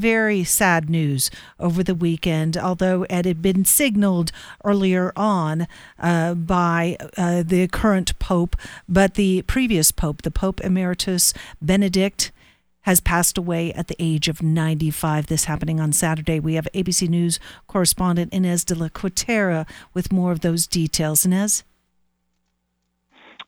very sad news over the weekend, although it had been signaled earlier on uh, by uh, the current Pope, but the previous Pope, the Pope Emeritus Benedict, has passed away at the age of 95. This happening on Saturday. We have ABC News correspondent Ines de la Cuetara with more of those details. Ines?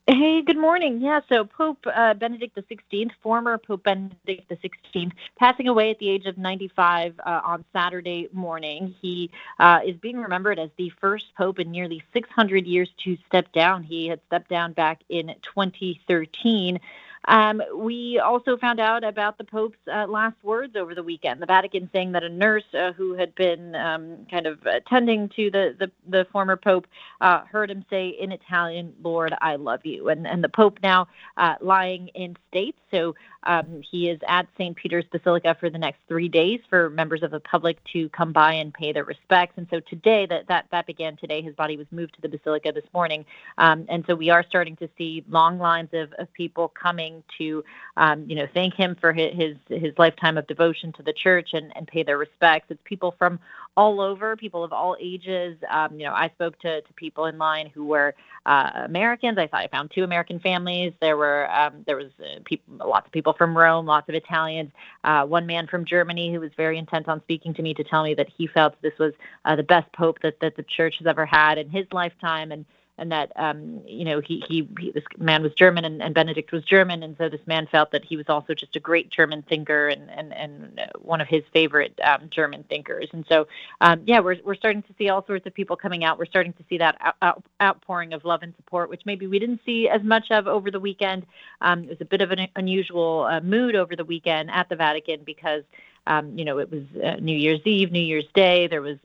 Hey, good morning. Yeah, so Pope uh, Benedict XVI, former Pope Benedict XVI, passing away at the age of 95 uh, on Saturday morning. He uh, is being remembered as the first Pope in nearly 600 years to step down. He had stepped down back in 2013. Um, we also found out about the Pope's uh, last words over the weekend. The Vatican saying that a nurse uh, who had been um, kind of attending to the, the, the former Pope uh, heard him say in Italian, Lord, I love you. And, and the Pope now uh, lying in state. So um, he is at St. Peter's Basilica for the next three days for members of the public to come by and pay their respects. And so today, that, that, that began today. His body was moved to the Basilica this morning. Um, and so we are starting to see long lines of, of people coming to, um, you know, thank him for his his lifetime of devotion to the church and, and pay their respects. It's people from all over, people of all ages. Um, you know, I spoke to, to people in line who were uh, Americans. I thought I found two American families. There were um, there was uh, lots of people from Rome, lots of Italians. Uh, one man from Germany who was very intent on speaking to me to tell me that he felt this was uh, the best pope that that the church has ever had in his lifetime, and and that um, you know he, he, he this man was German and, and Benedict was German, and so this man felt that he was also just a great German thinker and and, and one of his favorite um, German thinkers. And so um, yeah, we're we're starting to see all sorts of people coming out. We're starting to see that out, out, outpouring of love and support, which maybe we didn't see as much of over the weekend. Um, it was a bit of an unusual uh, mood over the weekend at the Vatican because. Um, you know, it was uh, New Year's Eve, New Year's Day. There was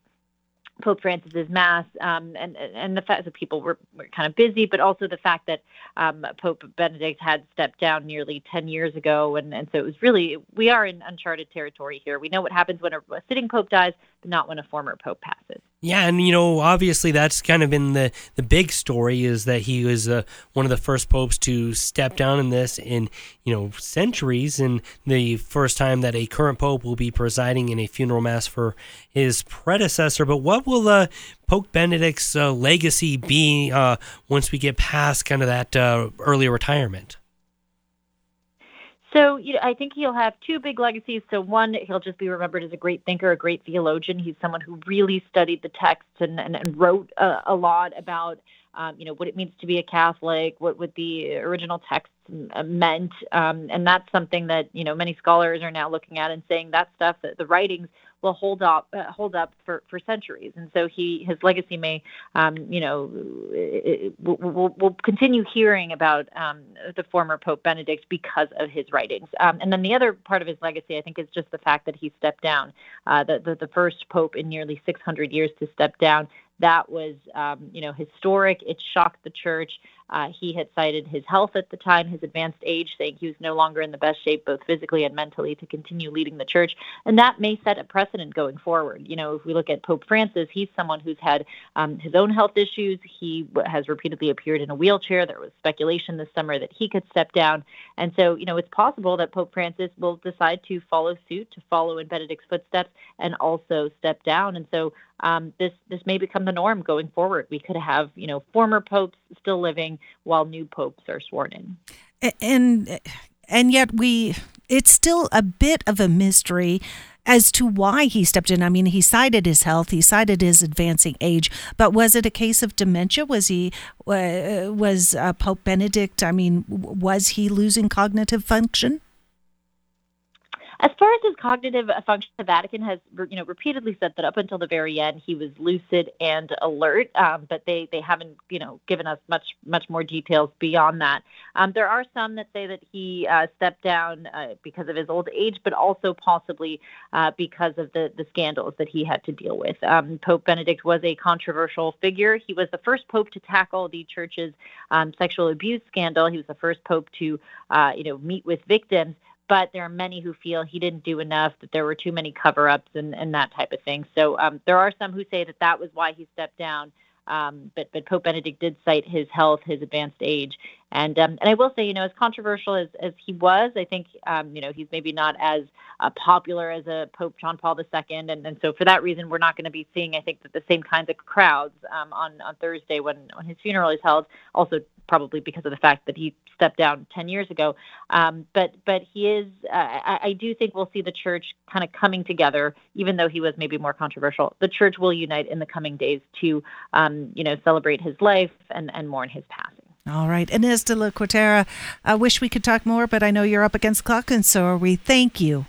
Pope Francis's mass, um, and and the fact that people were, were kind of busy, but also the fact that um, Pope Benedict had stepped down nearly ten years ago, and and so it was really we are in uncharted territory here. We know what happens when a, a sitting pope dies, but not when a former pope passes. Yeah, and you know, obviously that's kind of been the the big story is that he was uh, one of the first popes to step down in this in you know centuries, and the first time that a current pope will be presiding in a funeral mass for his predecessor. But what will uh, Pope Benedict's uh, legacy be uh, once we get past kind of that uh, early retirement? So you know, I think he'll have two big legacies. So one, he'll just be remembered as a great thinker, a great theologian. He's someone who really studied the text and, and, and wrote a, lot about um, you know what it means to be a Catholic, what what the original texts uh, meant, um, and that's something that you know many scholars are now looking at and saying that stuff, that the writings will hold up uh, hold up for, for centuries. And so he his legacy may um, you know we'll, we'll continue hearing about um, the former Pope Benedict because of his writings. Um, and then the other part of his legacy, I think, is just the fact that he stepped down, uh, the, the the first pope in nearly 600 years to step down. That was, um, you know, historic. It shocked the church. Uh, he had cited his health at the time, his advanced age, saying he was no longer in the best shape, both physically and mentally, to continue leading the church. And that may set a precedent going forward. You know, if we look at Pope Francis, he's someone who's had um, his own health issues. He has repeatedly appeared in a wheelchair. There was speculation this summer that he could step down. And so, you know, it's possible that Pope Francis will decide to follow suit, to follow in Benedict's footsteps, and also step down. And so, um, this this may become the norm going forward. We could have you know former popes still living while new popes are sworn in, and and yet we it's still a bit of a mystery as to why he stepped in. I mean, he cited his health, he cited his advancing age, but was it a case of dementia? Was he was uh, Pope Benedict? I mean, was he losing cognitive function? As far as his cognitive function, the Vatican has, you know, repeatedly said that up until the very end he was lucid and alert, um, but they they haven't, you know, given us much much more details beyond that. Um, there are some that say that he uh, stepped down uh, because of his old age, but also possibly uh, because of the the scandals that he had to deal with. Um, pope Benedict was a controversial figure. He was the first pope to tackle the church's um, sexual abuse scandal. He was the first pope to, uh, you know, meet with victims but there are many who feel he didn't do enough, that there were too many cover ups and, and that type of thing. So um, there are some who say that that was why he stepped down. Um, but but Pope Benedict did cite his health, his advanced age, And um, and I will say, you know, as controversial as, as he was, I think, um, you know, he's maybe not as uh, popular as a Pope John Paul II, and, and so for that reason, we're not going to be seeing, I think, the same kinds of crowds um, on on Thursday when when his funeral is held. Also, probably because of the fact that he stepped down 10 years ago. Um, but but he is. Uh, I, I do think we'll see the church kind of coming together, even though he was maybe more controversial. The church will unite in the coming days to, um, you know, celebrate his life and and mourn his passing. All right. Ines de la Cuetara, I wish we could talk more, but I know you're up against clock, and so are we. Thank you.